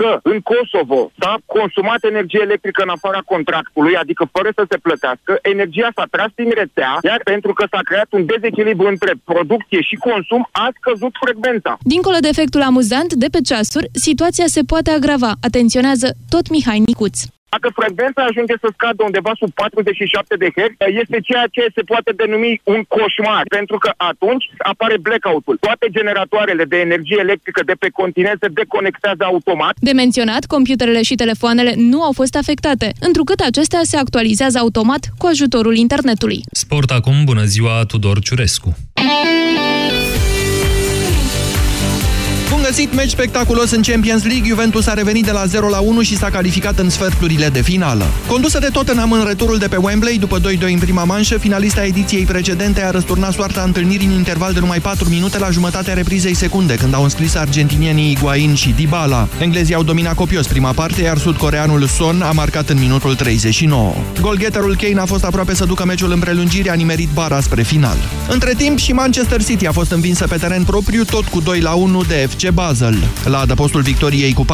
că în Kosovo s-a consumat energie electrică în afara contractului, adică fără să se plătească, energia s-a tras din rețea, iar pentru că s-a creat un dezechilibru între producție și consum, a scăzut frecvența. Dincolo de efectul amuzant de pe ceasuri, situația se poate agrava, atenționează tot Mihai Nicuț. Dacă frecvența ajunge să scadă undeva sub 47 de Hz, este ceea ce se poate denumi un coșmar, pentru că atunci apare blackout-ul. Toate generatoarele de energie electrică de pe continent se deconectează automat. De menționat, computerele și telefoanele nu au fost afectate, întrucât acestea se actualizează automat cu ajutorul internetului. Sport acum, bună ziua, Tudor Ciurescu! Găsit, meci spectaculos în Champions League. Juventus a revenit de la 0 la 1 și s-a calificat în sferturile de finală. Condusă de Tottenham în returul de pe Wembley, după 2-2 în prima manșă, finalista ediției precedente a răsturnat soarta întâlnirii în interval de numai 4 minute la jumătatea reprizei secunde, când au înscris argentinienii Higuain și Dybala. Englezii au dominat copios prima parte, iar sudcoreanul Son a marcat în minutul 39. Golgheterul Kane a fost aproape să ducă meciul în prelungire, a nimerit bara spre final. Între timp și Manchester City a fost învinsă pe teren propriu, tot cu 2 la 1 de FC Basel. La adăpostul victoriei cu 4-0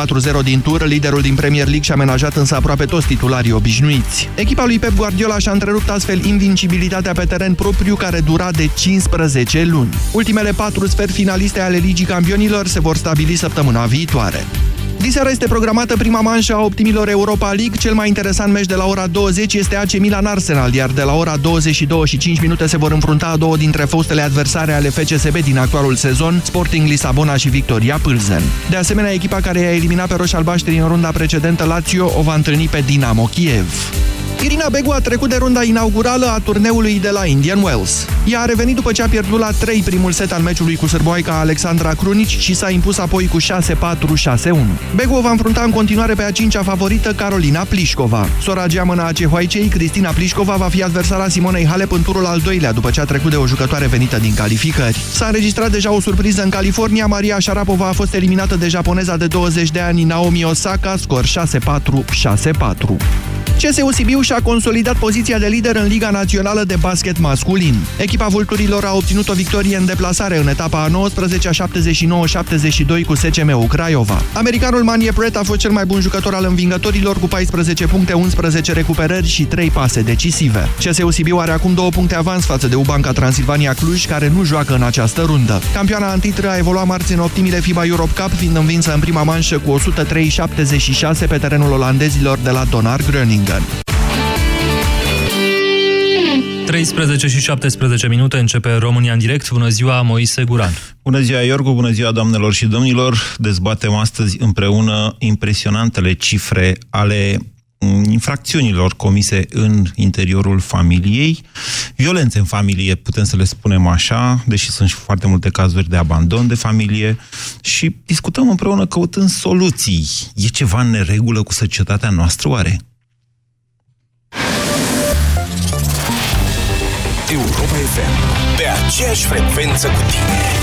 din tur, liderul din Premier League și-a amenajat însă aproape toți titularii obișnuiți. Echipa lui Pep Guardiola și-a întrerupt astfel invincibilitatea pe teren propriu care dura de 15 luni. Ultimele patru sferi finaliste ale Ligii Campionilor se vor stabili săptămâna viitoare. Diseară este programată prima manșă a optimilor Europa League. Cel mai interesant meci de la ora 20 este AC Milan-Arsenal, iar de la ora 22 și 5 minute se vor înfrunta a două dintre fostele adversare ale FCSB din actualul sezon, Sporting Lisabona și Victoria Pilsen. De asemenea, echipa care i-a eliminat pe roș-albaștri în runda precedentă, Lazio, o va întâlni pe Dinamo Kiev. Irina Begu a trecut de runda inaugurală a turneului de la Indian Wells. Ea a revenit după ce a pierdut la 3 primul set al meciului cu sârboaica Alexandra Krunic și s-a impus apoi cu 6-4-6-1. Begu o va înfrunta în continuare pe a cincea favorită Carolina Plișcova. Sora geamănă a cehoaicei, Cristina Plișcova, va fi adversara Simonei Halep în turul al doilea după ce a trecut de o jucătoare venită din calificări. S-a înregistrat deja o surpriză în California. Maria Sharapova a fost eliminată de japoneza de 20 de ani Naomi Osaka, scor 6-4-6-4. CSU Sibiu și-a consolidat poziția de lider în Liga Națională de Basket Masculin. Echipa Vulturilor a obținut o victorie în deplasare în etapa a 19 79-72 cu SCM Craiova. Americanul Manie Pret a fost cel mai bun jucător al învingătorilor cu 14 puncte, 11 recuperări și 3 pase decisive. CSU Sibiu are acum 2 puncte avans față de Ubanca Transilvania Cluj, care nu joacă în această rundă. Campioana antitră a evoluat marți în optimile FIBA Europe Cup, fiind învinsă în prima manșă cu 103-76 pe terenul olandezilor de la Donar Gröningen. Gun. 13 și 17 minute începe România în direct. Bună ziua, Moise Guran. Bună ziua, Iorgu, bună ziua, doamnelor și domnilor. Dezbatem astăzi împreună impresionantele cifre ale infracțiunilor comise în interiorul familiei, violențe în familie, putem să le spunem așa, deși sunt și foarte multe cazuri de abandon de familie și discutăm împreună căutând soluții. E ceva în neregulă cu societatea noastră, oare? Europa FM. Pe aceeași frecvență cu tine.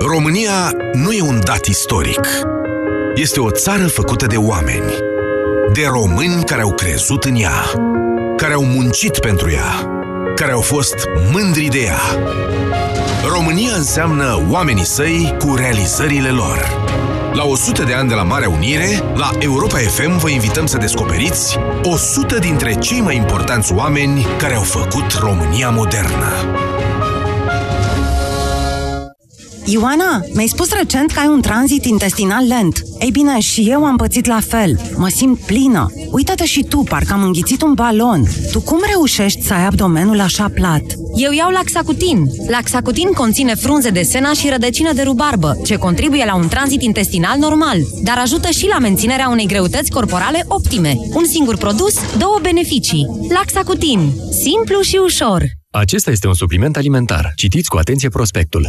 România nu e un dat istoric. Este o țară făcută de oameni. De români care au crezut în ea. Care au muncit pentru ea. Care au fost mândri de ea. România înseamnă oamenii săi cu realizările lor. La 100 de ani de la Marea Unire, la Europa FM vă invităm să descoperiți 100 dintre cei mai importanți oameni care au făcut România modernă. Ioana, mi-ai spus recent că ai un tranzit intestinal lent. Ei bine, și eu am pățit la fel. Mă simt plină. Uită-te și tu, parcă am înghițit un balon. Tu cum reușești să ai abdomenul așa plat? Eu iau Laxacutin. Laxacutin conține frunze de sena și rădăcină de rubarbă, ce contribuie la un tranzit intestinal normal, dar ajută și la menținerea unei greutăți corporale optime. Un singur produs, două beneficii. Laxacutin. Simplu și ușor. Acesta este un supliment alimentar. Citiți cu atenție prospectul.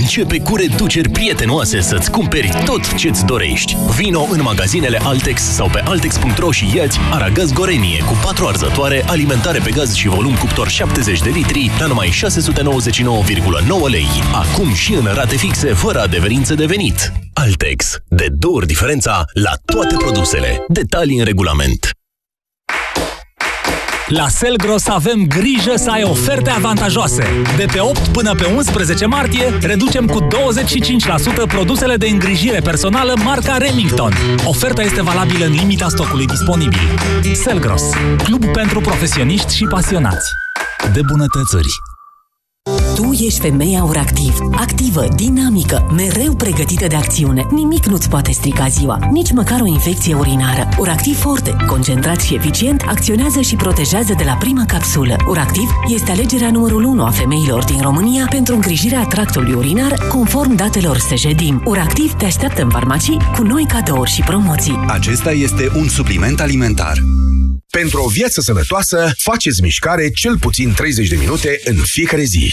Începe cu reduceri prietenoase să-ți cumperi tot ce-ți dorești. Vino în magazinele Altex sau pe altex.ro și iați aragaz gorenie cu 4 arzătoare, alimentare pe gaz și volum cuptor 70 de litri la numai 699,9 lei. Acum și în rate fixe, fără adeverință de venit. Altex. De două ori diferența la toate produsele. Detalii în regulament. La Selgros avem grijă să ai oferte avantajoase. De pe 8 până pe 11 martie, reducem cu 25% produsele de îngrijire personală marca Remington. Oferta este valabilă în limita stocului disponibil. Selgros, club pentru profesioniști și pasionați de bunătățări. Tu ești femeia uractiv, activă, dinamică, mereu pregătită de acțiune. Nimic nu-ți poate strica ziua, nici măcar o infecție urinară. Uractiv Forte, concentrat și eficient, acționează și protejează de la prima capsulă. Uractiv este alegerea numărul 1 a femeilor din România pentru îngrijirea tractului urinar, conform datelor Sejedim. Uractiv te așteaptă în farmacii cu noi cadouri și promoții. Acesta este un supliment alimentar. Pentru o viață sănătoasă, faceți mișcare cel puțin 30 de minute în fiecare zi.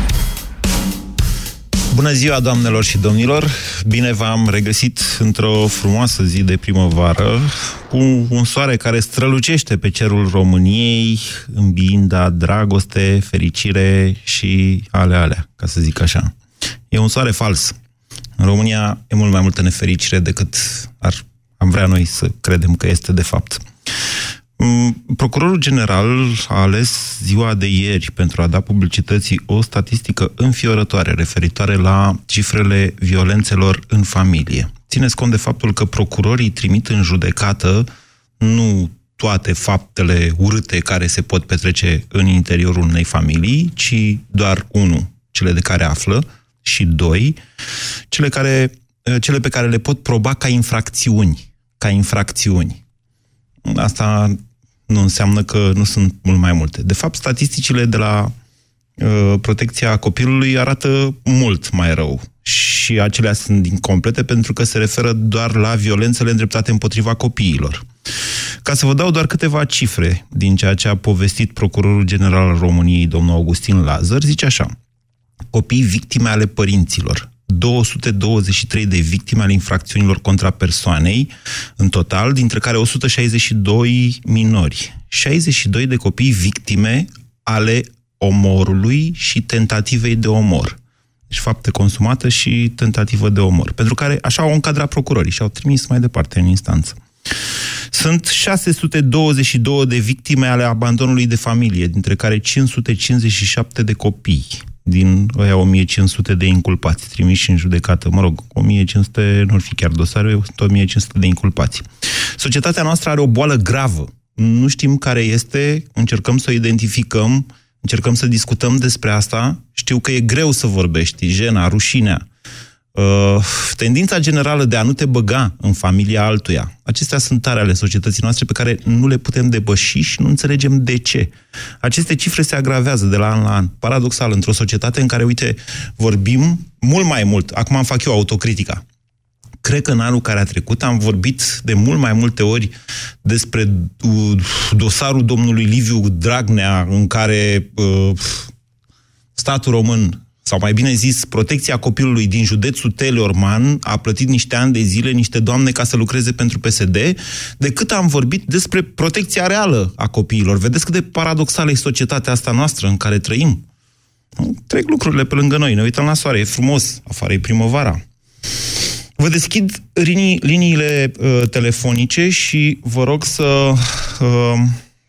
Bună ziua, doamnelor și domnilor! Bine v-am regăsit într-o frumoasă zi de primăvară, cu un soare care strălucește pe cerul României, îmbiinda dragoste, fericire și ale alea, ca să zic așa. E un soare fals. În România e mult mai multă nefericire decât ar, am vrea noi să credem că este de fapt. Mm, procurorul general a ales ziua de ieri pentru a da publicității o statistică înfiorătoare referitoare la cifrele violențelor în familie. Țineți cont de faptul că procurorii trimit în judecată nu toate faptele urâte care se pot petrece în interiorul unei familii, ci doar unul, cele de care află, și doi, cele, care, cele pe care le pot proba ca infracțiuni. Ca infracțiuni. Asta nu înseamnă că nu sunt mult mai multe. De fapt, statisticile de la uh, protecția copilului arată mult mai rău. Și acelea sunt incomplete pentru că se referă doar la violențele îndreptate împotriva copiilor. Ca să vă dau doar câteva cifre din ceea ce a povestit Procurorul General al României, domnul Augustin Lazar, zice așa. Copii victime ale părinților, 223 de victime ale infracțiunilor contra persoanei, în total, dintre care 162 minori. 62 de copii victime ale omorului și tentativei de omor. Deci fapte consumată și tentativă de omor. Pentru care așa au încadrat procurorii și au trimis mai departe în instanță. Sunt 622 de victime ale abandonului de familie, dintre care 557 de copii din ăia 1500 de inculpați trimiși în judecată. Mă rog, 1500 nu ar fi chiar dosare, 1500 de inculpați. Societatea noastră are o boală gravă. Nu știm care este, încercăm să o identificăm, încercăm să discutăm despre asta. Știu că e greu să vorbești, jena, rușinea, Uh, tendința generală de a nu te băga în familia altuia, acestea sunt tare ale societății noastre pe care nu le putem depăși și nu înțelegem de ce. Aceste cifre se agravează de la an la an. Paradoxal, într-o societate în care, uite, vorbim mult mai mult. Acum am fac eu autocritica. Cred că în anul care a trecut am vorbit de mult mai multe ori despre uh, dosarul domnului Liviu Dragnea, în care uh, statul român sau mai bine zis, protecția copilului din județul Teleorman a plătit niște ani de zile niște doamne ca să lucreze pentru PSD, decât am vorbit despre protecția reală a copiilor. Vedeți cât de paradoxală e societatea asta noastră în care trăim? Trec lucrurile pe lângă noi, ne uităm la soare, e frumos, afară e primăvara. Vă deschid linii, liniile uh, telefonice și vă rog să, uh,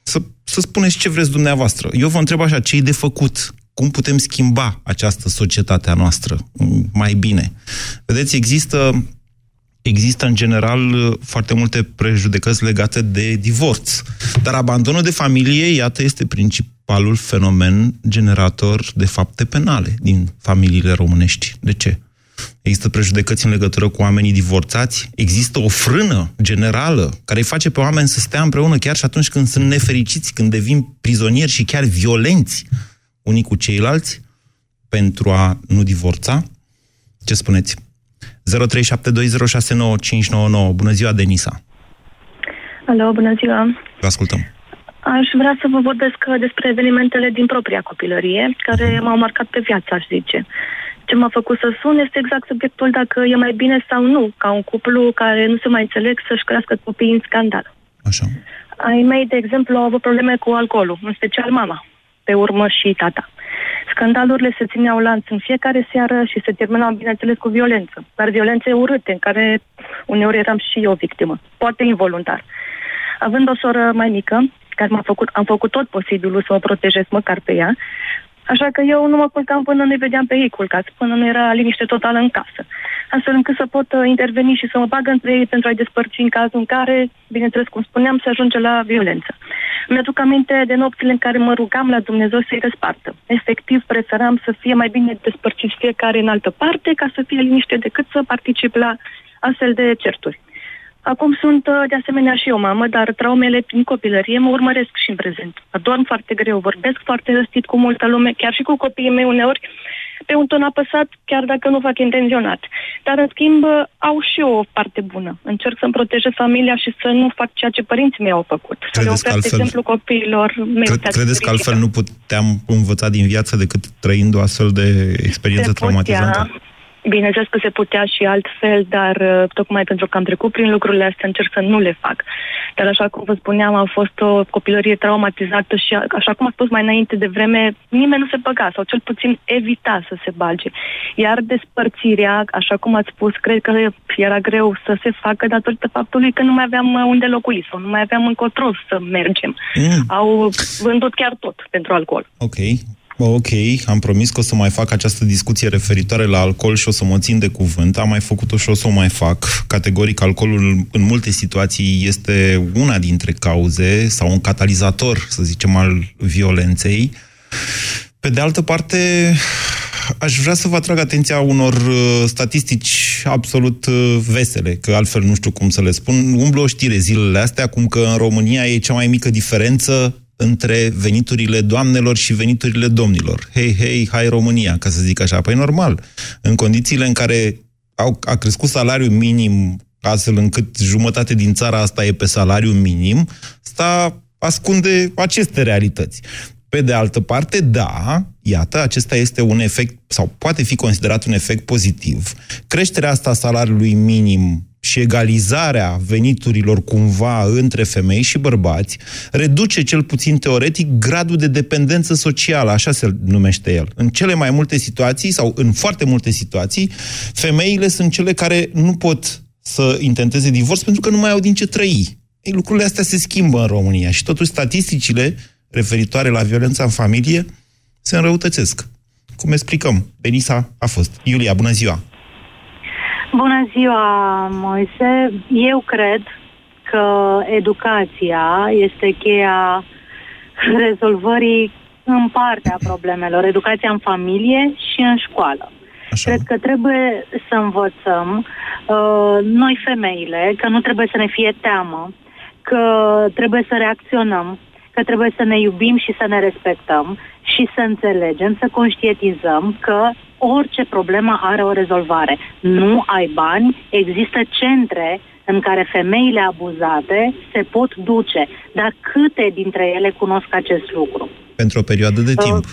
să, să spuneți ce vreți dumneavoastră. Eu vă întreb așa, ce e de făcut? Cum putem schimba această societate a noastră mai bine. Vedeți, există, există în general foarte multe prejudecăți legate de divorț, dar abandonul de familie, iată, este principalul fenomen generator de fapte penale din familiile românești. De ce? Există prejudecăți în legătură cu oamenii divorțați, există o frână generală care îi face pe oameni să stea împreună chiar și atunci când sunt nefericiți, când devin prizonieri și chiar violenți unii cu ceilalți, pentru a nu divorța? Ce spuneți? 0372069599. Bună ziua, Denisa! Alo, bună ziua! Vă ascultăm! Aș vrea să vă vorbesc despre evenimentele din propria copilărie, care m-au marcat pe viață, aș zice. Ce m-a făcut să sun este exact subiectul dacă e mai bine sau nu ca un cuplu care nu se mai înțeleg să-și crească copiii în scandal. Așa. Ai mei, de exemplu, au avut probleme cu alcoolul, în special mama, pe urmă și tata. Scandalurile se țineau lanț în fiecare seară și se terminau, bineînțeles, cu violență. Dar violențe urâte, în care uneori eram și eu victimă, poate involuntar. Având o soră mai mică, care m-a făcut, am făcut tot posibilul să o protejez măcar pe ea, Așa că eu nu mă culcam până nu-i vedeam pe ei culcați, până nu era liniște totală în casă. Astfel încât să pot uh, interveni și să mă bag între ei pentru a-i despărți în cazul în care, bineînțeles, cum spuneam, se ajunge la violență. Mi-aduc aminte de nopțile în care mă rugam la Dumnezeu să-i despartă. Efectiv, preferam să fie mai bine despărțiți fiecare în altă parte ca să fie liniște decât să particip la astfel de certuri. Acum sunt uh, de asemenea și eu mamă, dar traumele din copilărie mă urmăresc și în prezent. Adorm foarte greu, vorbesc foarte răstit cu multă lume, chiar și cu copiii mei uneori, pe un ton apăsat, chiar dacă nu fac intenționat. Dar, în schimb, uh, au și o parte bună. Încerc să-mi protejez familia și să nu fac ceea ce părinții mei au făcut. Credeți să le ofer, de exemplu, copiilor mei. Cred, credeți că altfel nu puteam învăța din viață decât trăind o astfel de experiență Se putea, traumatizantă? Bineînțeles că se putea și altfel, dar uh, tocmai pentru că am trecut prin lucrurile astea încerc să nu le fac. Dar așa cum vă spuneam, a fost o copilărie traumatizată și așa cum a spus mai înainte de vreme, nimeni nu se băga sau cel puțin evita să se bage. Iar despărțirea, așa cum ați spus, cred că era greu să se facă datorită faptului că nu mai aveam uh, unde locui sau nu mai aveam încotro să mergem. Mm. Au vândut chiar tot pentru alcool. Ok. Ok, am promis că o să mai fac această discuție referitoare la alcool și o să mă țin de cuvânt. Am mai făcut-o și o să o mai fac. Categoric, alcoolul în multe situații este una dintre cauze sau un catalizator, să zicem, al violenței. Pe de altă parte, aș vrea să vă atrag atenția unor uh, statistici absolut uh, vesele, că altfel nu știu cum să le spun. Umblă o știre zilele astea, cum că în România e cea mai mică diferență între veniturile doamnelor și veniturile domnilor. Hei, hei, hai România, ca să zic așa. Păi normal, în condițiile în care au, a crescut salariul minim astfel încât jumătate din țara asta e pe salariu minim, sta ascunde aceste realități. Pe de altă parte, da, iată, acesta este un efect, sau poate fi considerat un efect pozitiv. Creșterea asta a salariului minim și egalizarea veniturilor cumva între femei și bărbați reduce cel puțin teoretic gradul de dependență socială, așa se numește el. În cele mai multe situații sau în foarte multe situații, femeile sunt cele care nu pot să intenteze divorț pentru că nu mai au din ce trăi. Ei, lucrurile astea se schimbă în România și totuși statisticile referitoare la violența în familie se înrăutățesc. Cum explicăm? Benisa a fost. Iulia, bună ziua! Bună ziua, Moise. Eu cred că educația este cheia rezolvării în partea problemelor. Educația în familie și în școală. Așa. Cred că trebuie să învățăm uh, noi femeile că nu trebuie să ne fie teamă, că trebuie să reacționăm, că trebuie să ne iubim și să ne respectăm și să înțelegem, să conștientizăm că orice problemă are o rezolvare. Nu ai bani, există centre în care femeile abuzate se pot duce. Dar câte dintre ele cunosc acest lucru? Pentru o perioadă de uh, timp. Uh,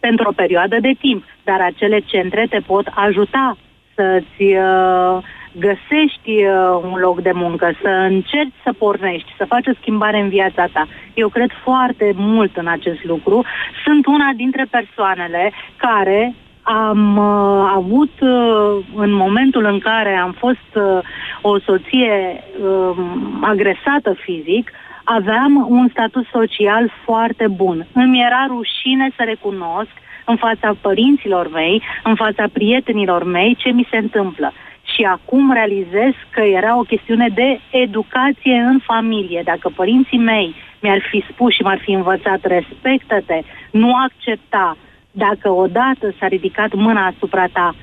pentru o perioadă de timp. Dar acele centre te pot ajuta să-ți uh, găsești uh, un loc de muncă, să încerci să pornești, să faci o schimbare în viața ta. Eu cred foarte mult în acest lucru. Sunt una dintre persoanele care am uh, avut uh, în momentul în care am fost uh, o soție uh, agresată fizic, aveam un statut social foarte bun. Îmi era rușine să recunosc în fața părinților mei, în fața prietenilor mei, ce mi se întâmplă. Și acum realizez că era o chestiune de educație în familie. Dacă părinții mei mi-ar fi spus și m-ar fi învățat, respectă-te, nu accepta, dacă odată s-a ridicat mâna asupra ta,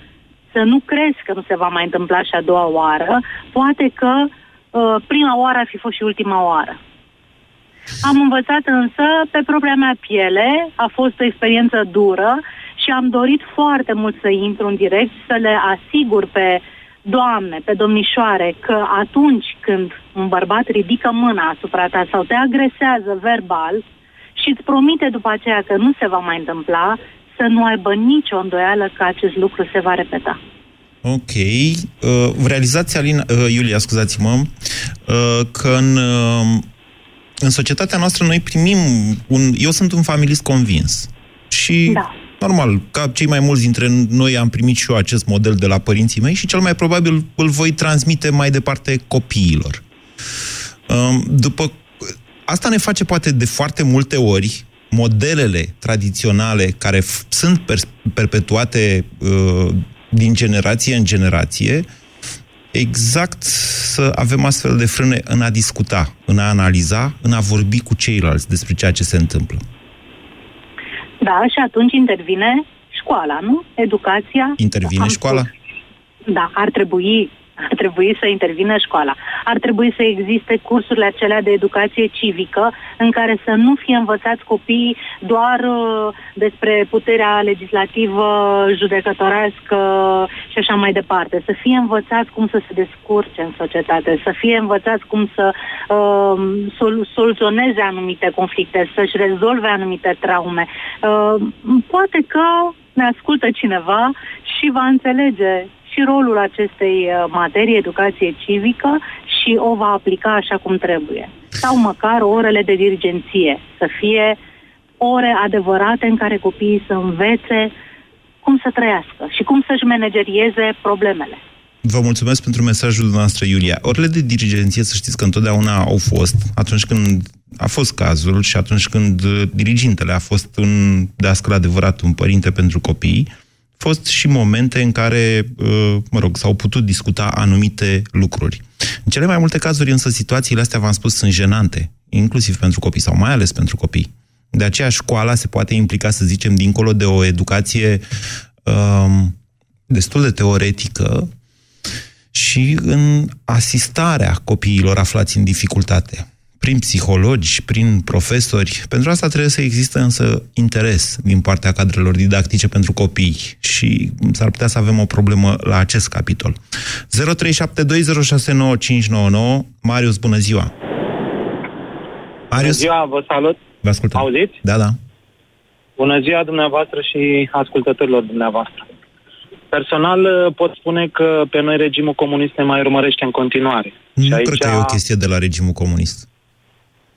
să nu crezi că nu se va mai întâmpla și a doua oară, poate că uh, prima oară ar fi fost și ultima oară. Am învățat însă pe propria mea piele, a fost o experiență dură și am dorit foarte mult să intru în direct, să le asigur pe doamne, pe domnișoare, că atunci când un bărbat ridică mâna asupra ta sau te agresează verbal și îți promite după aceea că nu se va mai întâmpla, să nu aibă nicio îndoială că acest lucru se va repeta. Ok. Uh, realizați, Alina, uh, Iulia, scuzați-mă, uh, că în, uh, în societatea noastră noi primim un... Eu sunt un familist convins. Și Da. normal, ca cei mai mulți dintre noi am primit și eu acest model de la părinții mei și cel mai probabil îl voi transmite mai departe copiilor. Um, După asta ne face poate de foarte multe ori modelele tradiționale care f- sunt pers- perpetuate uh, din generație în generație, exact să avem astfel de frâne în a discuta, în a analiza, în a vorbi cu ceilalți despre ceea ce se întâmplă. Da, și atunci intervine școala, nu? Educația. Intervine Am școala? Da, ar trebui, ar trebui să intervină școala. Ar trebui să existe cursurile acelea de educație civică în care să nu fie învățați copiii doar uh, despre puterea legislativă, judecătorească și așa mai departe. Să fie învățați cum să se descurce în societate, să fie învățați cum să uh, sol- soluționeze anumite conflicte, să-și rezolve anumite traume. Uh, poate că ne ascultă cineva și va înțelege și rolul acestei uh, materii, educație civică, și o va aplica așa cum trebuie. Sau măcar orele de dirigenție, să fie ore adevărate în care copiii să învețe cum să trăiască și cum să-și managerieze problemele. Vă mulțumesc pentru mesajul dumneavoastră, Iulia. Orele de dirigenție, să știți că întotdeauna au fost, atunci când a fost cazul și atunci când uh, dirigintele a fost un dească adevărat, un părinte pentru copii, fost și momente în care, uh, mă rog, s-au putut discuta anumite lucruri. În cele mai multe cazuri, însă, situațiile astea, v-am spus, sunt jenante, inclusiv pentru copii sau mai ales pentru copii. De aceea școala se poate implica, să zicem, dincolo de o educație um, destul de teoretică, și în asistarea copiilor aflați în dificultate, prin psihologi, prin profesori. Pentru asta trebuie să existe însă interes din partea cadrelor didactice pentru copii și s-ar putea să avem o problemă la acest capitol. 0372069599 Marius, bună ziua! Bună ziua, vă salut! Vă ascultăm. Auziți? Da, da. Bună ziua dumneavoastră și ascultătorilor dumneavoastră. Personal uh, pot spune că pe noi regimul comunist ne mai urmărește în continuare. Nu și aici, cred că e o chestie de la regimul comunist.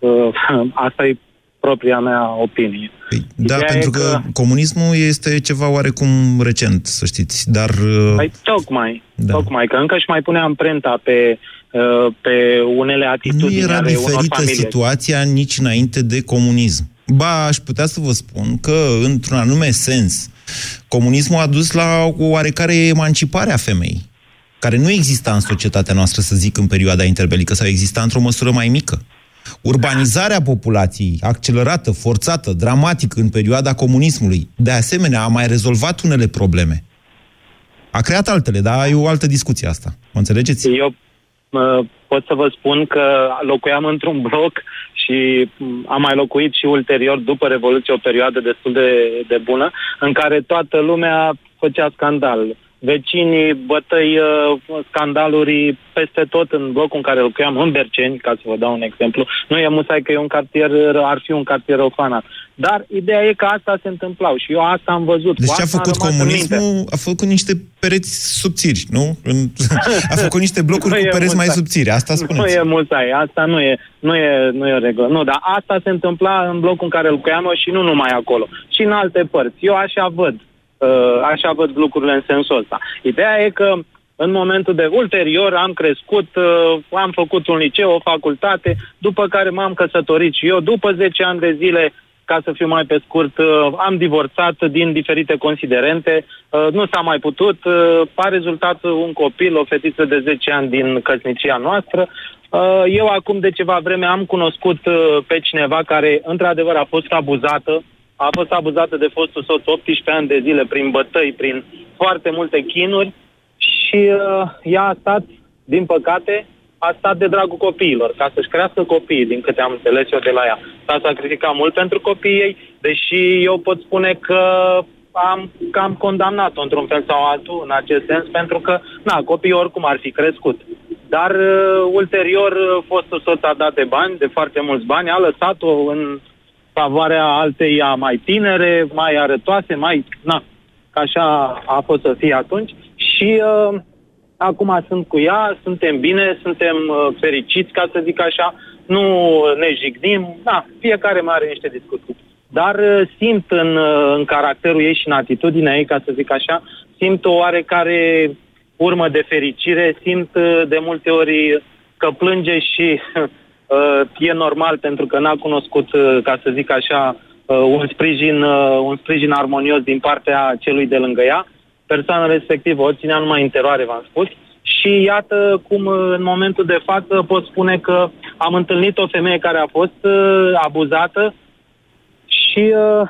Uh, asta e propria mea opinie. Da, Ideea pentru e că... că- comunismul este ceva oarecum recent, să știți, dar... uh, Păi tocmai, Da. tocmai, că încă își mai pune amprenta pe, uh, pe unele Nu atitudini era ale unor diferită familii. situația nici înainte de comunism. Ba, aș putea să vă spun că, într-un anume sens, comunismul a dus la o oarecare emancipare a femeii, care nu exista în societatea noastră, să zic, în perioada interbelică, sau exista într-o măsură mai mică. Urbanizarea populației, accelerată, forțată, dramatic în perioada comunismului, de asemenea, a mai rezolvat unele probleme. A creat altele, dar e o altă discuție asta. Mă înțelegeți? Eu uh, pot să vă spun că locuiam într-un bloc și m, am mai locuit și ulterior, după Revoluție, o perioadă destul de, de bună, în care toată lumea făcea scandal. Vecinii, bătăi, uh, scandaluri peste tot în blocul în care locuiam, în Berceni, ca să vă dau un exemplu. Nu e musai că e un cartier, ar fi un cartier orfanat. Dar ideea e că asta se întâmplau și eu asta am văzut. Deci Cu ce a asta am făcut rămas în minte. comunismul? A făcut niște pereți subțiri, nu? În- A făcut niște blocuri Nu cu e pereți mai mulțai. subțiri, asta Nu spuneți. e mulțai, asta nu e, nu e, nu e o regulă. Nu, dar asta se întâmpla în blocul în care locuiam eu și nu numai acolo, și în alte părți. Eu așa văd, uh, așa văd lucrurile în sensul ăsta. Ideea e că în momentul de ulterior am crescut, uh, am făcut un liceu, o facultate, după care m-am căsătorit și eu. După 10 ani de zile, ca să fiu mai pe scurt, uh, am divorțat din diferite considerente, uh, nu s-a mai putut, uh, a rezultat un copil, o fetiță de 10 ani din căsnicia noastră. Uh, Eu acum de ceva vreme am cunoscut uh, pe cineva care într-adevăr a fost abuzată, a fost abuzată de fostul soț 18 ani de zile prin bătăi, prin foarte multe chinuri și uh, ea a stat, din păcate, a stat de dragul copiilor, ca să-și crească copiii, din câte am înțeles eu de la ea. S-a sacrificat mult pentru copiii ei, deși eu pot spune că am cam condamnat-o într-un fel sau altul în acest sens, pentru că, na, copiii oricum ar fi crescut. Dar uh, ulterior, uh, fostul soț a dat de bani, de foarte mulți bani, a lăsat-o în favoarea alteia mai tinere, mai arătoase, mai... Na, că așa a fost să fie atunci. Și uh, acum sunt cu ea, suntem bine, suntem uh, fericiți, ca să zic așa, nu ne jignim, da, fiecare mai are niște discuții. Dar uh, simt în, uh, în caracterul ei și în atitudinea ei, ca să zic așa, simt o oarecare urmă de fericire, simt uh, de multe ori că plânge și uh, e normal pentru că n-a cunoscut, uh, ca să zic așa, uh, un, sprijin, uh, un sprijin armonios din partea celui de lângă ea. Persoana respectivă o ținea numai în teroare, v-am spus. Și iată cum uh, în momentul de față pot spune că am întâlnit o femeie care a fost uh, abuzată și uh,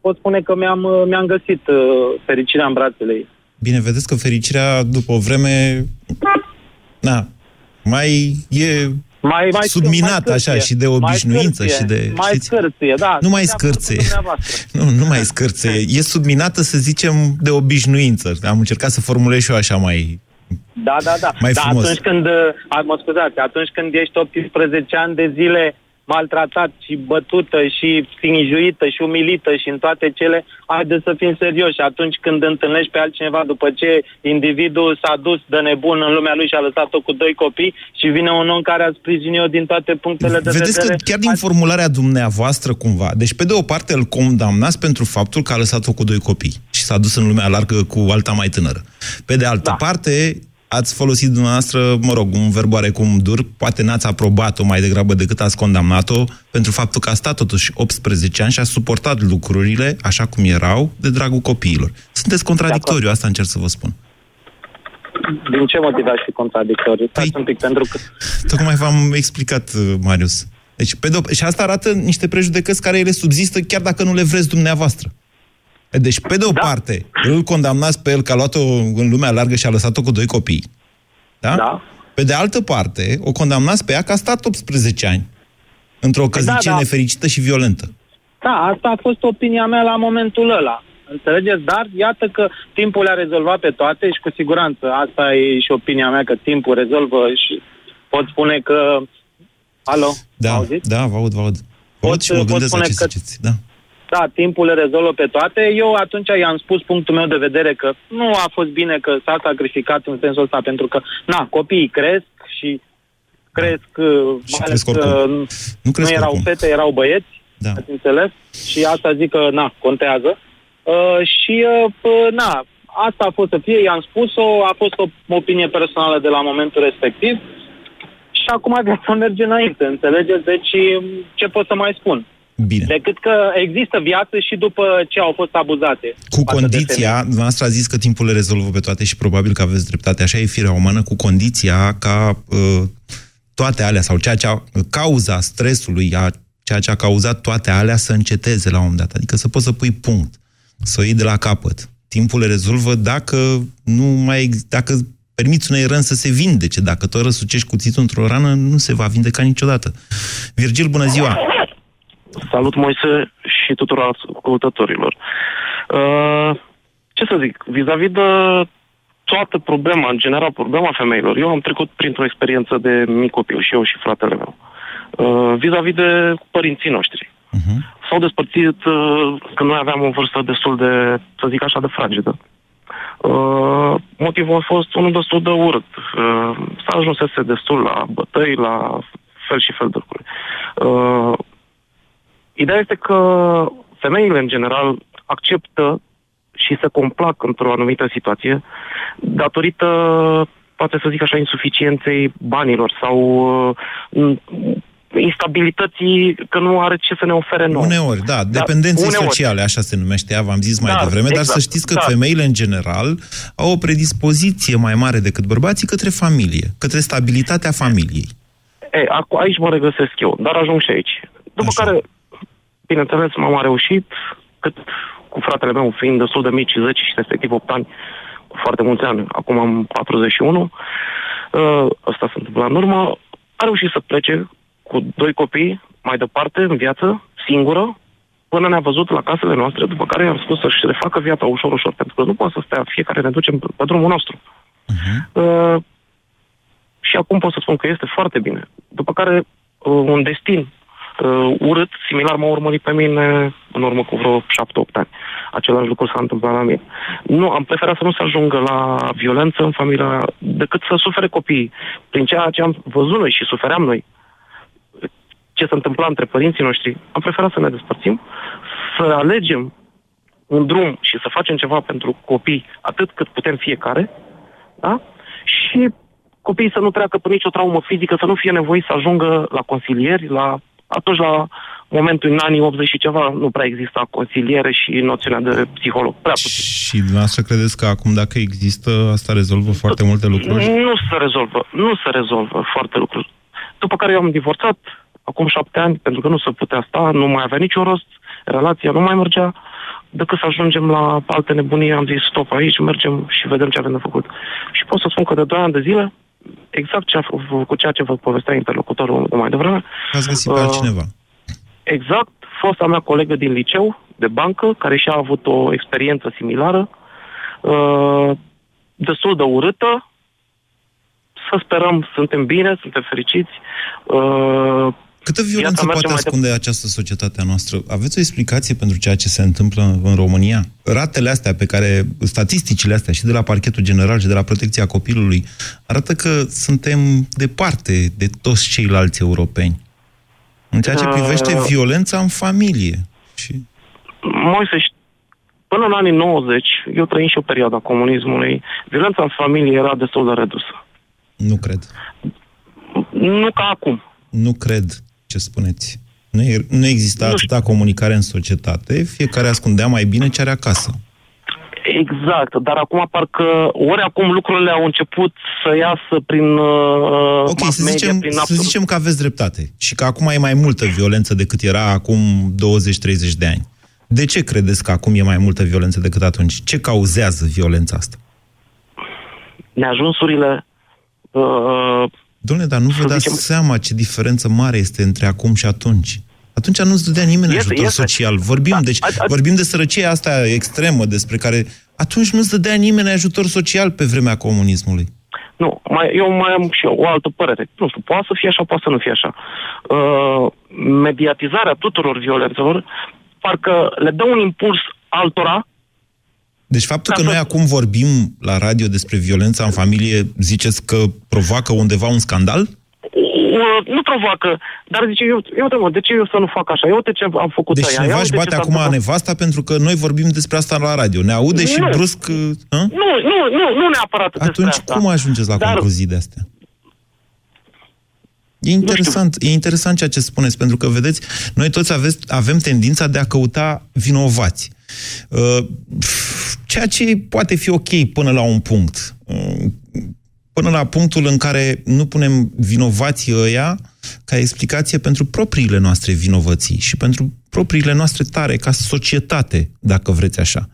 pot spune că mi-am, uh, mi-am găsit uh, fericirea în brațele ei. Bine, vedeți că fericirea după o vreme na, mai e mai, mai subminat mai așa și de obișnuință mai și de... Mai știți? scârție, da. Nu mai De-a scârție. făcut dumneavoastră. Nu, nu mai scârție. E subminată, să zicem, de obișnuință. Am încercat să formulez și eu așa mai... Da, da, da. Mai Dar frumos. atunci când, uh, a, mă scuzați, atunci când ești 18 ani de zile maltratat și bătută și sinijuită și umilită și în toate cele, haideți să fim serioși. Atunci când întâlnești pe altcineva după ce individul s-a dus de nebun în lumea lui și a lăsat-o cu doi copii și vine un om care a sprijinit-o din toate punctele de Vedeți vedere... că chiar din formularea dumneavoastră cumva, deci pe de o parte îl condamnați pentru faptul că a lăsat-o cu doi copii și s-a dus în lumea largă cu alta mai tânără. Pe de altă da. parte, ați folosit dumneavoastră, mă rog, un verb oarecum dur, poate n-ați aprobat-o mai degrabă decât ați condamnat-o, pentru faptul că a stat totuși 18 ani și a suportat lucrurile așa cum erau, de dragul copiilor. Sunteți contradictoriu, asta încerc să vă spun. Din ce motiv aș fi contradictoriu? Păi, un pic, pentru că... Tocmai v-am explicat, uh, Marius. Deci, pe de și asta arată niște prejudecăți care ele subzistă chiar dacă nu le vreți dumneavoastră. Deci, pe de o da. parte, îl condamnați pe el că a luat-o în lumea largă și a lăsat-o cu doi copii. Da? da. Pe de altă parte, o condamnați pe ea că a stat 18 ani într-o căsnicie da, da. nefericită și violentă. Da, asta a fost opinia mea la momentul ăla. Înțelegeți? Dar iată că timpul le-a rezolvat pe toate și cu siguranță asta e și opinia mea, că timpul rezolvă și pot spune că... Alo? Da, da, vă aud, vă aud. Vă aud și mă gândesc la ce că... ziceți. Da da, timpul le rezolvă pe toate. Eu atunci i-am spus punctul meu de vedere că nu a fost bine că s-a sacrificat în sensul ăsta, pentru că, na, copiii cresc și cresc, și mai cresc ales că nu, cresc nu erau oricum. fete, erau băieți, da. ați înțeles? Și asta zic că, na, contează. Uh, și, uh, na, asta a fost să fie, i-am spus-o, a fost o opinie personală de la momentul respectiv și acum viața merge înainte, înțelegeți? Deci, ce pot să mai spun? Bine. Decât că există viață și după ce au fost abuzate. Cu condiția, dumneavoastră a zis că timpul le rezolvă pe toate și probabil că aveți dreptate, așa e firea umană, cu condiția ca uh, toate alea sau ceea ce a, cauza stresului, a, ceea ce a cauzat toate alea să înceteze la un moment dat. Adică să poți să pui punct, să o iei de la capăt. Timpul le rezolvă dacă nu mai dacă permiți unei răni să se vindece. Dacă tot răsucești cuțitul într-o rană, nu se va vindeca niciodată. Virgil, bună ziua! Salut, Moise, și tuturor ascultătorilor. Uh, ce să zic, vis-a-vis de toată problema, în general problema femeilor, eu am trecut printr-o experiență de mic copil, și eu și fratele meu, uh, vis-a-vis de părinții noștri. Uh-huh. S-au despărțit uh, când noi aveam o vârstă destul de, să zic așa, de fragedă. Uh, motivul a fost unul destul de urât. Uh, s-a ajunsese destul la bătăi, la fel și fel de lucruri. Uh, Ideea este că femeile, în general, acceptă și se complac într-o anumită situație datorită, poate să zic așa, insuficienței banilor sau uh, instabilității că nu are ce să ne ofere nouă. Uneori, da, dependențe da, sociale, așa se numește ea, v-am zis mai Da, devreme, dar exact, să știți că da. femeile, în general, au o predispoziție mai mare decât bărbații către familie, către stabilitatea familiei. E, acu- aici mă regăsesc eu, dar ajung și aici. După Așa. care, bineînțeles, m-am reușit, cât cu fratele meu fiind destul de mici, 10 și respectiv 8 ani, cu foarte mulți ani, acum am 41, uh, ăsta se întâmplă în urmă, a reușit să plece cu doi copii mai departe în viață, singură, până ne-a văzut la casele noastre, după care i-am spus să-și refacă viața ușor, ușor, pentru că nu poate să stea fiecare ne ducem pe drumul nostru. Uh-huh. Uh, și acum pot să spun că este foarte bine. După care uh, un destin uh, urât, similar m-a urmărit pe mine în urmă cu vreo 7-8 ani. Același lucru s-a întâmplat la mine. Nu, am preferat să nu se ajungă la violență în familia, decât să sufere copiii. Prin ceea ce am văzut noi și sufeream noi, ce se întâmpla între părinții noștri, am preferat să ne despărțim, să alegem un drum și să facem ceva pentru copii atât cât putem fiecare, da? Și copiii să nu treacă pe nicio traumă fizică, să nu fie nevoie să ajungă la consilieri, la atunci la momentul în anii 80 și ceva nu prea exista consiliere și noțiunea de psiholog. Prea puțin. Și dumneavoastră credeți că acum dacă există, asta rezolvă foarte multe lucruri? Nu se rezolvă, nu se rezolvă foarte lucruri. După care eu am divorțat, acum șapte ani, pentru că nu se putea sta, nu mai avea niciun rost, relația nu mai mergea, decât să ajungem la alte nebunii, am zis stop aici, mergem și vedem ce avem de făcut. Și pot să spun că de 2 ani de zile, exact ce a cu ceea ce vă povestea interlocutorul mai devreme. Ați găsit pe uh, altcineva. Exact, fosta mea colegă din liceu, de bancă, care și-a avut o experiență similară, uh, destul de urâtă, să sperăm, suntem bine, suntem fericiți, uh, Câtă violență poate ascunde de... această societate a noastră? Aveți o explicație pentru ceea ce se întâmplă în România? Ratele astea pe care, statisticile astea și de la parchetul general și de la protecția copilului, arată că suntem departe de toți ceilalți europeni. În ceea ce privește uh... violența în familie. Și... Moise, până în anii 90, eu trăim și o perioadă a comunismului, violența în familie era destul de redusă. Nu cred. Nu ca acum. Nu cred ce spuneți. Nu, e, nu exista nu atâta comunicare în societate, fiecare ascundea mai bine ce are acasă. Exact, dar acum parcă ori acum lucrurile au început să iasă prin uh, Ok, să zicem, prin să zicem că aveți dreptate și că acum e mai multă violență decât era acum 20-30 de ani. De ce credeți că acum e mai multă violență decât atunci? Ce cauzează violența asta? Neajunsurile uh, Dom'le, dar nu vă dați zicem... seama ce diferență mare este între acum și atunci. Atunci nu-ți dădea nimeni este, ajutor este. social. Vorbim, da, deci, a, a, vorbim de sărăcia asta extremă despre care... Atunci nu-ți dădea nimeni ajutor social pe vremea comunismului. Nu, mai, eu mai am și o altă părere. Nu știu, poate să fie așa, poate să nu fie așa. Uh, mediatizarea tuturor violențelor parcă le dă un impuls altora deci faptul că noi acum vorbim la radio despre violența în familie, ziceți că provoacă undeva un scandal? Nu provoacă, dar zice, eu, eu mă, de ce eu să nu fac așa? Eu uite ce am făcut Deci cineva își bate acum nevasta pentru că noi vorbim despre asta la radio. Ne aude nu. și brusc... Hă? Nu, nu, nu, nu neapărat Atunci despre cum ajungeți la dar... concluzii de astea? E interesant, e interesant ceea ce spuneți, pentru că, vedeți, noi toți aveți, avem tendința de a căuta vinovați. Uh, ceea ce poate fi ok până la un punct. Uh, până la punctul în care nu punem vinovații ăia ca explicație pentru propriile noastre vinovății și pentru propriile noastre tare, ca societate, dacă vreți așa.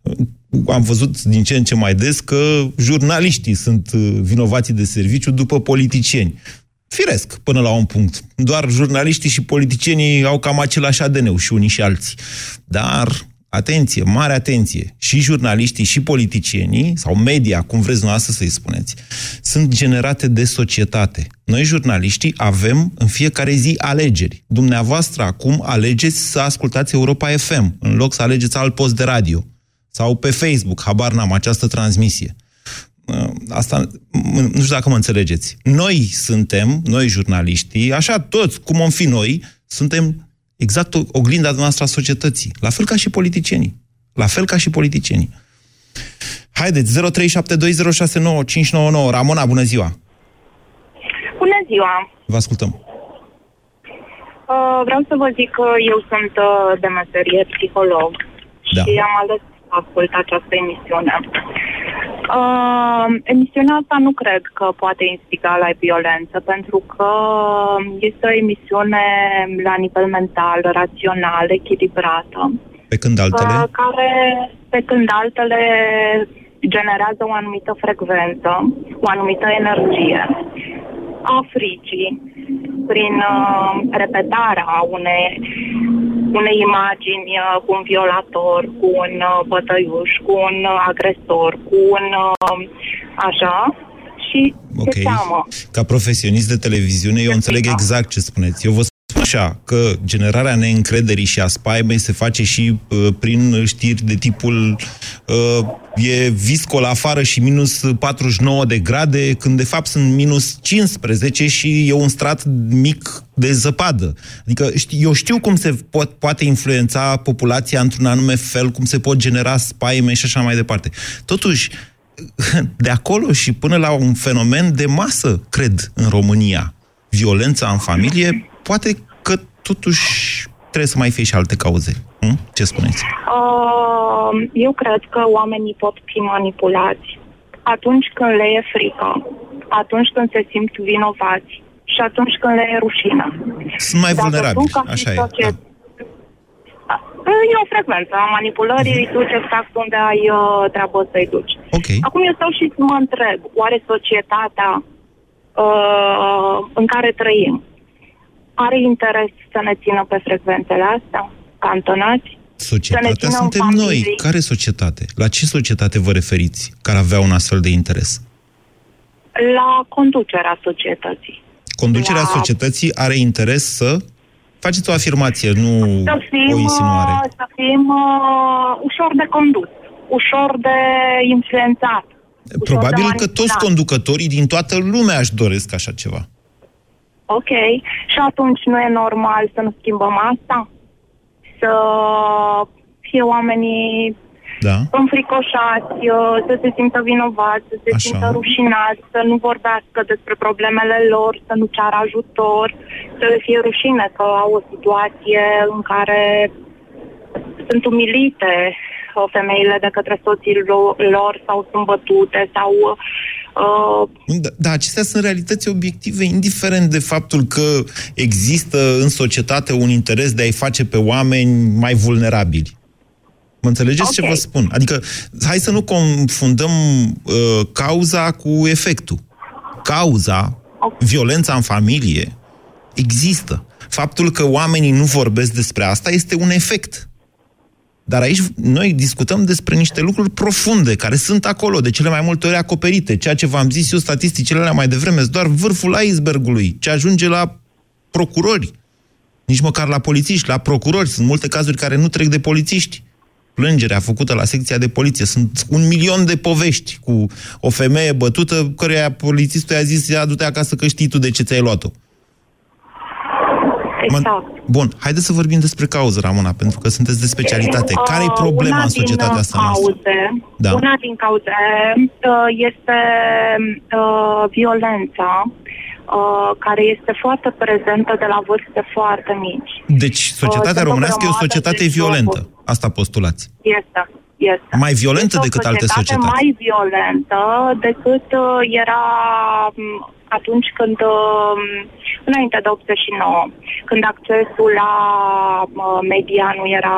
Uh, am văzut din ce în ce mai des că jurnaliștii sunt vinovații de serviciu după politicieni. Firesc, până la un punct. Doar jurnaliștii și politicienii au cam același ADN și unii și alții. Dar atenție, mare atenție, și jurnaliștii și politicienii, sau media, cum vreți noastră să-i spuneți, sunt generate de societate. Noi, jurnaliștii, avem în fiecare zi alegeri. Dumneavoastră acum alegeți să ascultați Europa FM, în loc să alegeți alt post de radio. Sau pe Facebook, habar n-am, această transmisie. Uh, asta, nu știu dacă mă înțelegeți. Noi suntem, noi jurnaliștii, așa toți, cum om fi noi, suntem exact oglinda noastră a societății. La fel ca și politicienii. La fel ca și politicienii. Haideți, 0372069599. Ramona, bună ziua! Bună ziua! Vă ascultăm. Uh, vreau să vă zic că eu sunt uh, de meserie psiholog da. și am ales să ascult această emisiune. Uh, emisiunea asta nu cred că poate instiga la violență, pentru că este o emisiune la nivel mental, rațional, echilibrată. Pe când altele? Uh, care, pe când altele generează o anumită frecvență, o anumită energie a fricii, prin uh, repetarea unei unei imagini uh, cu un violator, cu un uh, bătăiuș, cu un uh, agresor, cu un uh, așa și Ok. se teamă. Ca profesionist de televiziune, eu înțeleg exact ce spuneți. Eu vă spun așa, că generarea neîncrederii și a spaimei se face și uh, prin știri de tipul uh, e viscol afară și minus 49 de grade, când de fapt sunt minus 15 și e un strat mic de zăpadă. Adică ști, eu știu cum se po- poate influența populația într-un anume fel, cum se pot genera spaime și așa mai departe. Totuși, de acolo și până la un fenomen de masă, cred, în România. Violența în familie, poate că totuși trebuie să mai fie și alte cauze. Hm? Ce spuneți? Uh, eu cred că oamenii pot fi manipulați atunci când le e frică, atunci când se simt vinovați și atunci când le e rușine. Sunt mai Dacă vulnerabili, tu, ca și așa e. societ- E o frecvență a manipulării, îi duci exact unde ai uh, treabă să-i duci. Okay. Acum eu stau și mă întreb, oare societatea uh, în care trăim are interes să ne țină pe frecvențele astea, cantonați? Să ne Societatea țină în suntem noi. familii? Care societate? La ce societate vă referiți care avea un astfel de interes? La conducerea societății. Conducerea La- societății are interes să faceți o afirmație, nu Să fim, o insinuare. uh, să fim uh, ușor de condus, ușor de influențat. ușor de Probabil că manipulat. toți conducătorii din toată lumea își doresc așa ceva. Ok. Și atunci nu e normal să nu schimbăm asta? Să fie oamenii Da. înfricoșați, uh, să se simtă vinovați, să se Așa. simtă rușinați, să nu vorbească despre problemele lor, să nu ceară ajutor, să le fie rușine că au o situație în care sunt umilite uh, femeile de către soții lo- lor sau sunt bătute sau uh, Da, da, acestea sunt realități obiective, indiferent de faptul că există în societate un interes de a-i face pe oameni mai vulnerabili. Mă înțelegeți ce Ok. vă spun? Adică, hai să nu confundăm uh, cauza cu efectul. Cauza, violența în familie, există. Faptul că oamenii nu vorbesc despre asta este un efect. Dar aici noi discutăm despre niște lucruri profunde, care sunt acolo, de cele mai multe ori acoperite. Ceea ce v-am zis eu, statisticile alea mai devreme, sunt doar vârful icebergului, ce ajunge la procurori. Nici măcar la polițiști, la procurori. Sunt multe cazuri care nu trec de polițiști. Plângerea făcută la secția de poliție. Sunt un milion de povești cu o femeie bătută, căreia polițistul i-a zis, ia du-te acasă că știi tu de ce ți-ai luat-o. Exact. Bun, haideți să vorbim despre cauză, Ramona, pentru că sunteți de specialitate. Care e Uh, problema una în societatea din, asta uh, noastră? Cauze, Da. Una din cauze uh, este uh, violența, uh, care este foarte prezentă de la vârste foarte mici. Deci, societatea sunt o românească e o grămadă societate de violentă. jocuri. Asta postulați. Este. Este. Mai violentă Este o decât alte societate societăți. mai violentă decât uh, era m, atunci când, uh, înainte de 89, când accesul la uh, media nu era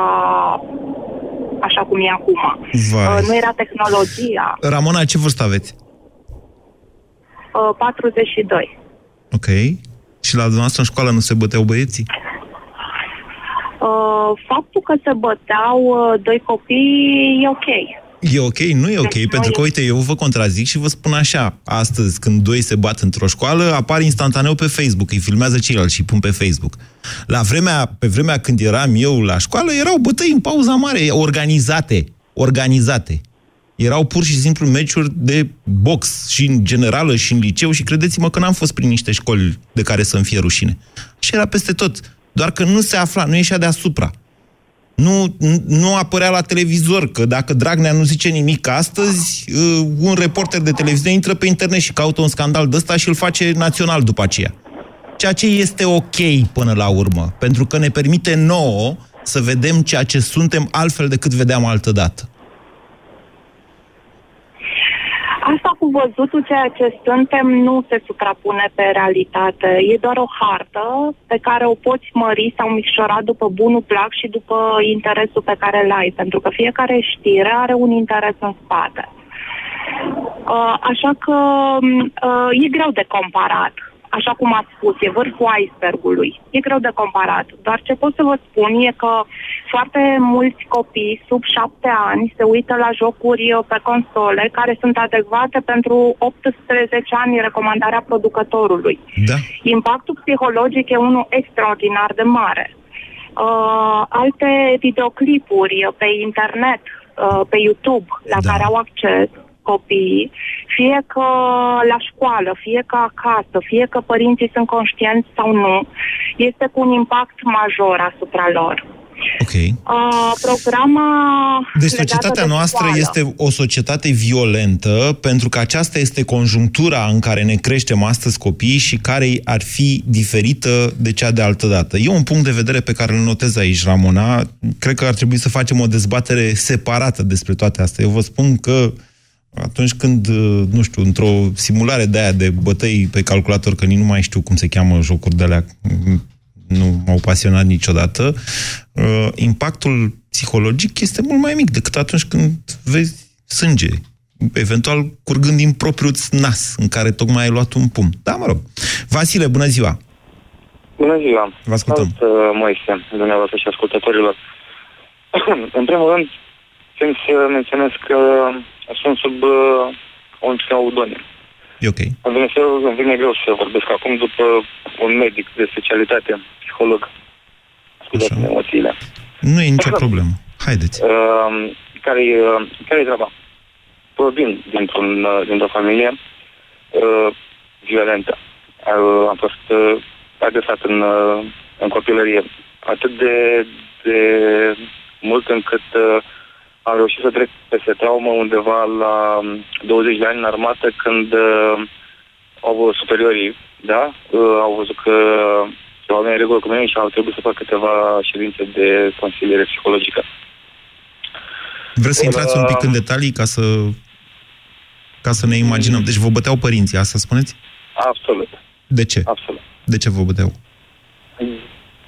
așa cum e acum. Vai. Uh, Nu era tehnologia. Ramona, ce vârstă aveți? Uh, 42. Ok. Și la dumneavoastră în școală nu se băteau băieții? Uh, Faptul că se băteau uh, doi copii e ok. E ok? Nu e ok, Deci pentru că, uite, eu vă contrazic și vă spun așa. Astăzi, când doi se bat într-o școală, apar instantaneu pe Facebook, îi filmează ceilalți și îi pun pe Facebook. La vremea, pe vremea când eram eu la școală, erau bătăi în pauza mare, organizate. Organizate. Erau pur și simplu meciuri de box și în generală și în liceu și credeți-mă că n-am fost prin niște școli de care să-mi fie rușine. Și era peste tot. Doar că nu se afla, nu ieșea deasupra. Nu, nu apărea la televizor, că dacă Dragnea nu zice nimic astăzi, uh, un reporter de televiziune intră pe internet și caută un scandal de ăsta și îl face național după aceea. Ceea ce este ok până la urmă, pentru că ne permite nouă să vedem ceea ce suntem altfel decât vedeam altă dată. Asta cu văzutul ceea ce suntem nu se suprapune pe realitate. E doar o hartă pe care o poți mări sau micșora după bunul plac și după interesul pe care îl ai. Pentru că fiecare știre are un interes în spate. Uh, Așa că uh, e greu de comparat așa cum ați spus, e vârful icebergului. E greu de comparat. Doar ce pot să vă spun e că foarte mulți copii sub șapte ani se uită la jocuri uh, pe console care sunt adecvate pentru 18 ani recomandarea producătorului. Da. Impactul psihologic e unul extraordinar de mare. Uh, alte videoclipuri pe internet, uh, pe YouTube, la da. care au acces, copiii, fie că la școală, fie că acasă, fie că părinții sunt conștienți sau nu, este cu un impact major asupra lor. Ok. Uh, programa deci societatea de noastră școală. este o societate violentă pentru că aceasta este conjunctura în care ne creștem astăzi copiii și care ar fi diferită de cea de altă dată. E un punct de vedere pe care îl notez aici, Ramona. Cred că ar trebui să facem o dezbatere separată despre toate astea. Eu vă spun că atunci când, nu știu, într-o simulare de aia de bătăi pe calculator, că nici nu mai știu cum se cheamă jocuri de alea, nu m-au pasionat niciodată, uh, impactul psihologic este mult mai mic decât atunci când vezi sânge, eventual curgând din propriul nas, în care tocmai ai luat un pumn. Da, mă rog. Vasile, bună ziua! Bună ziua! Vă ascultăm. Salut, uh, Moise, dumneavoastră și ascultătorilor. în primul rând, țin să menționez că sunt sub uh, un pseudoniu. E ok. Îmi vine, să, îmi vine greu să vorbesc acum după un medic de specialitate, psiholog. Scuzați-mi emoțiile. Nu e nicio problemă. Haideți. Uh, care, uh, care e treaba? Provin dintr-un, uh, dintr-o familie uh, violentă. Uh, am fost uh, agresat în, uh, în copilărie atât de, de mult încât uh, am reușit să trec peste traumă undeva la um, 20 de ani în armată când uh, au văzut superiorii, da? Uh, au văzut că sunt oameni în regulă cu mine și au trebuit să fac câteva ședințe de consiliere psihologică. Vreți să intrați un pic în detalii ca să, ca să ne imaginăm? Deci vă băteau părinții, asta spuneți? Absolut. De ce? Absolut. De ce vă băteau?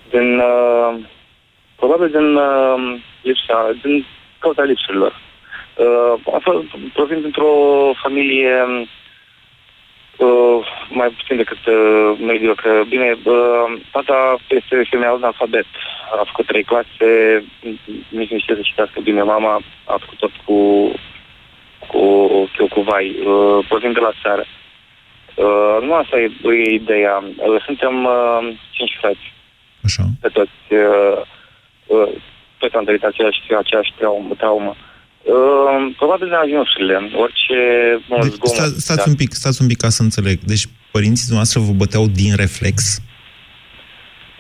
Din, uh, probabil din uh, lipsa, din cauza lipsurilor. Uh, a fost, provin dintr-o familie uh, mai puțin decât uh, mediocră. Bine, uh, tata este semi-analfabet. A făcut trei clase, nici nu știe să citească bine. Mama a făcut tot cu cu chiu cu vai. Uh, provin de la țară. Uh, nu asta e, e ideea. Uh, suntem uh, cinci frați. Așa. Pe toți. Uh, uh, toți am trăit aceeași, aceeași traumă. traumă. Uh, probabil de ajunsurile. Orice mă Deci, zgomot, sta, stați da. un pic, stați un pic ca să înțeleg. Deci părinții noastre vă băteau din reflex?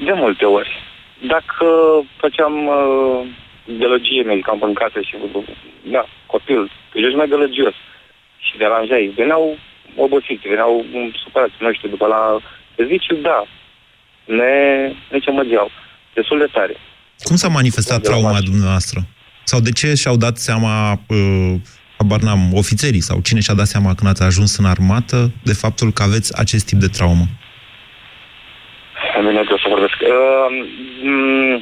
De multe ori. Dacă făceam uh, gălăgie, medicam în casă și, da, copil, că ești mai gălăgios și deranjai, veneau obosiți, veneau um, supărați, nu știu, după la serviciu, da, ne, ne cemăgeau destul de tare. Cum s-a manifestat De la trauma mașină. dumneavoastră? Sau de ce și-au dat seama, uh, habar n-am, ofițerii sau cine și-a dat seama când ați ajuns în armată de faptul că aveți acest tip de traumă? Îmi vine greu să vorbesc. Uh, m-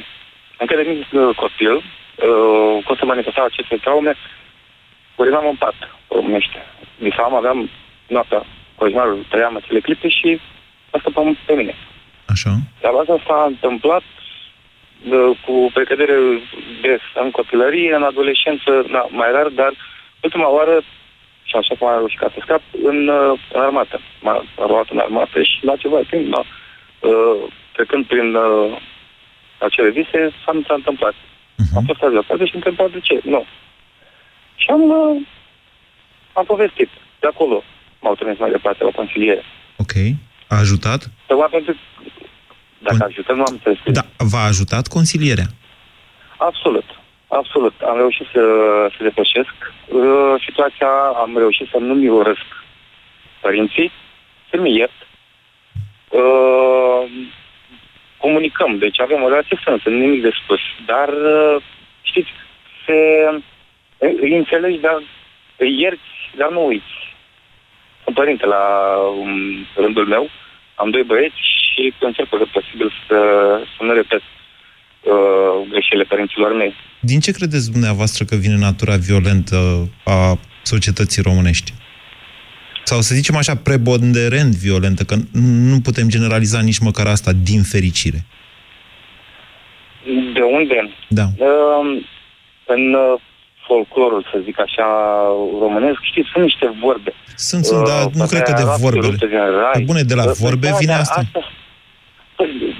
încă de mic uh, copil, uh, cum se manifestau aceste traume, urinam în pat, pe românește. Visam, aveam noaptea, coșmarul, trăiam acele clipe și asta pe, pe mine. Așa. Dar asta s-a întâmplat uh, cu precădere des în copilărie, în adolescență, da, mai rar, dar ultima oară, și așa cum am reușit ca să scap, în, uh, în armată. M-a m-a luat în armată și la ceva timp, da, uh, trecând prin uh, acele vise, s-a, s-a întâmplat. Uh-huh. Am fost azi la parte și întrebat de ce. Nu. Și am, uh, am povestit. De acolo m-au trimis mai departe la consiliere. Ok. A ajutat? Tocmai pentru dacă ajută, nu am înțeles. Da. V-a ajutat consilierea? Absolut. Absolut. Am reușit să, să depășesc uh, situația, am reușit să nu-mi urăsc părinții, să-mi iert. Uh, comunicăm, deci avem o relație strânsă, nimic de spus. Dar, uh, știți, se, îi înțelegi, dar îi ierți, dar nu uiți. Sunt părinte la um, rândul meu, am doi băieți și încerc pe cât posibil să, să nu repet uh, greșelile părinților mei. Din ce credeți dumneavoastră că vine natura violentă a societății românești? sau să zicem așa, preponderent violentă, că nu putem generaliza nici măcar asta, din fericire. De unde? Da. Uh, în uh, folclorul, să zic așa, românesc, știți, sunt niște vorbe. Sunt, sunt, dar nu cred că de vorbe. Pe bune, de la vorbe da, vine da, asta. asta. Păi,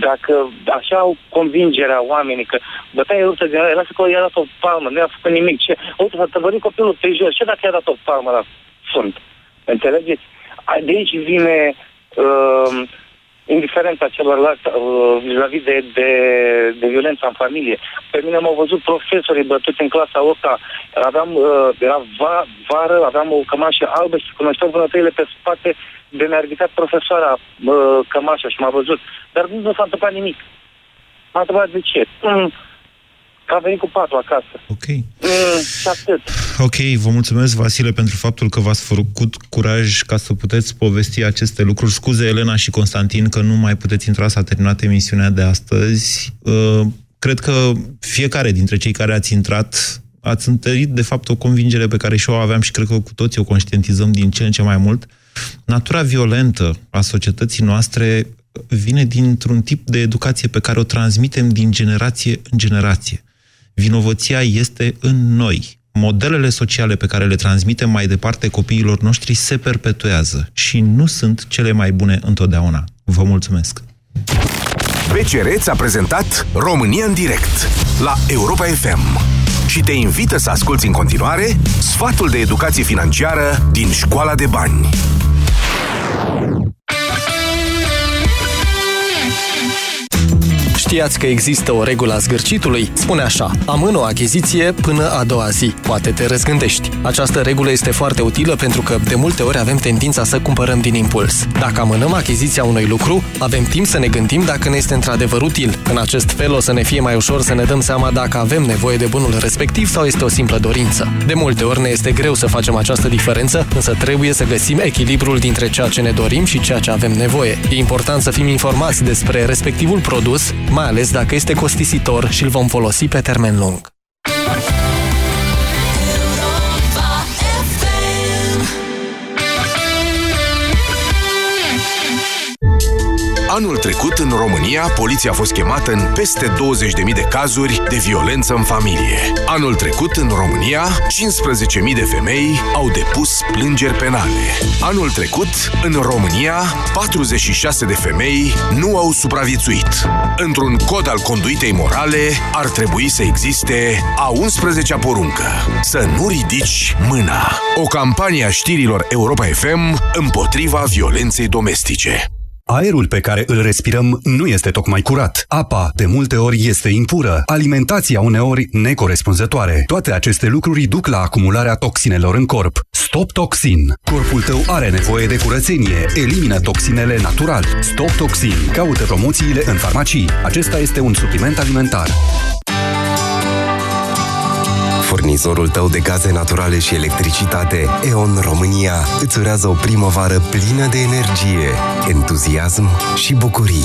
Dacă așa au convingerea oamenii că bătaia rusă din rai, lasă că i-a dat o palmă, nu i-a făcut nimic. Ce? Uite, s-a tăvărit copilul pe jos. Ce dacă i-a dat o palmă la fund? Înțelegeți? A- De aici vine uh, indiferența celorlalți uh, vis-a-vis de, de, de violența în familie. Pe mine m-au văzut profesorii bătuți în clasa 8 Aveam, uh, era va, vară, aveam o cămașă albă și cunoșteam vânătăile pe spate de mi-a ridicat profesoara uh, cămașa și m-a văzut. Dar nu s-a întâmplat nimic. M-a întrebat de ce. Mm, că a venit cu patru acasă. Ok. Mm, și atât. Ok, vă mulțumesc, Vasile, pentru faptul că v-ați făcut curaj ca să puteți povesti aceste lucruri. Scuze, Elena și Constantin, că nu mai puteți intra, s-a terminat emisiunea de astăzi. Uh, Cred că fiecare dintre cei care ați intrat ați întărit, de fapt, o convingere pe care și o aveam și cred că cu toții o conștientizăm din ce în ce mai mult. Natura violentă a societății noastre vine dintr-un tip de educație pe care o transmitem din generație în generație. Vinovăția este în noi. Modelele sociale pe care le transmitem mai departe copiilor noștri se perpetuează și nu sunt cele mai bune întotdeauna. Vă mulțumesc! BCR ți-a prezentat România în direct la Europa FM și te invită să asculti în continuare sfatul de educație financiară din Școala de Bani. Știați că există o regulă a zgârcitului? Spune așa, amână o achiziție până a doua zi. Poate te răzgândești. Această regulă este foarte utilă pentru că de multe ori avem tendința să cumpărăm din impuls. Dacă amânăm achiziția unui lucru, avem timp să ne gândim dacă ne este într-adevăr util. În acest fel o să ne fie mai ușor să ne dăm seama dacă avem nevoie de bunul respectiv sau este o simplă dorință. De multe ori ne este greu să facem această diferență, însă trebuie să găsim echilibrul dintre ceea ce ne dorim și ceea ce avem nevoie. E important să fim informați despre respectivul produs, mai ales dacă este costisitor și îl vom folosi pe termen lung. Anul trecut, în România, poliția a fost chemată în peste 20.000 de cazuri de violență în familie. Anul trecut, în România, 15.000 de femei au depus plângeri penale. Anul trecut, în România, 46 de femei nu au supraviețuit. Într-un cod al conduitei morale, ar trebui să existe a 11-a poruncă. Să nu ridici mâna. O campanie a știrilor Europa FM împotriva violenței domestice. Aerul pe care îl respirăm nu este tocmai curat. Apa, de multe ori, este impură. Alimentația, uneori, necorespunzătoare. Toate aceste lucruri duc la acumularea toxinelor în corp. Stop Toxin. Corpul tău are nevoie de curățenie. Elimină toxinele natural. Stop Toxin. Caută promoțiile în farmacii. Acesta este un supliment alimentar. Furnizorul tău de gaze naturale și electricitate, E.ON România, îți urează o primăvară plină de energie, entuziasm și bucurii.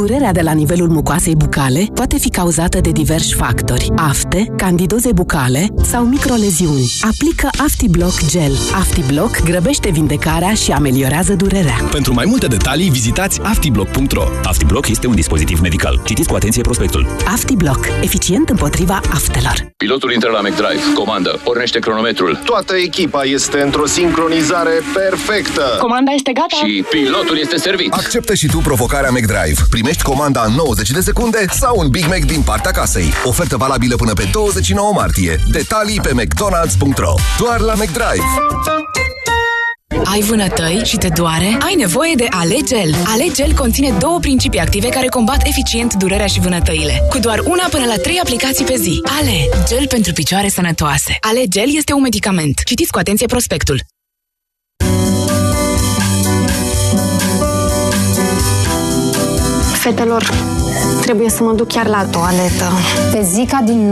Durerea de la nivelul mucoasei bucale poate fi cauzată de diversi factori. Afte, candidoze bucale sau microleziuni. Aplică AftiBlock Gel. AftiBlock grăbește vindecarea și ameliorează durerea. Pentru mai multe detalii, vizitați aftiblock.ro. Aftiblock este un dispozitiv medical. Citiți cu atenție prospectul. AftiBlock. Eficient împotriva aftelor. Pilotul intră la McDrive. Comandă. Pornește cronometrul. Toată echipa este într-o sincronizare perfectă. Comanda este gata. Și pilotul este servit. Acceptă și tu provocarea McDrive. Primești comanda în 90 de secunde sau un Big Mac din partea casei. Ofertă valabilă până pe 29 martie. Detalii pe mcdonalds.ro Doar la McDrive. Ai vânătăi și te doare? Ai nevoie de Alegel. Alegel conține două principii active care combat eficient durerea și vânătăile. Cu doar una până la trei aplicații pe zi. Ale, gel pentru picioare sănătoase. Alegel este un medicament. Citiți cu atenție prospectul. Fetelor, trebuie să mă duc chiar la toaletă. Pe Zica din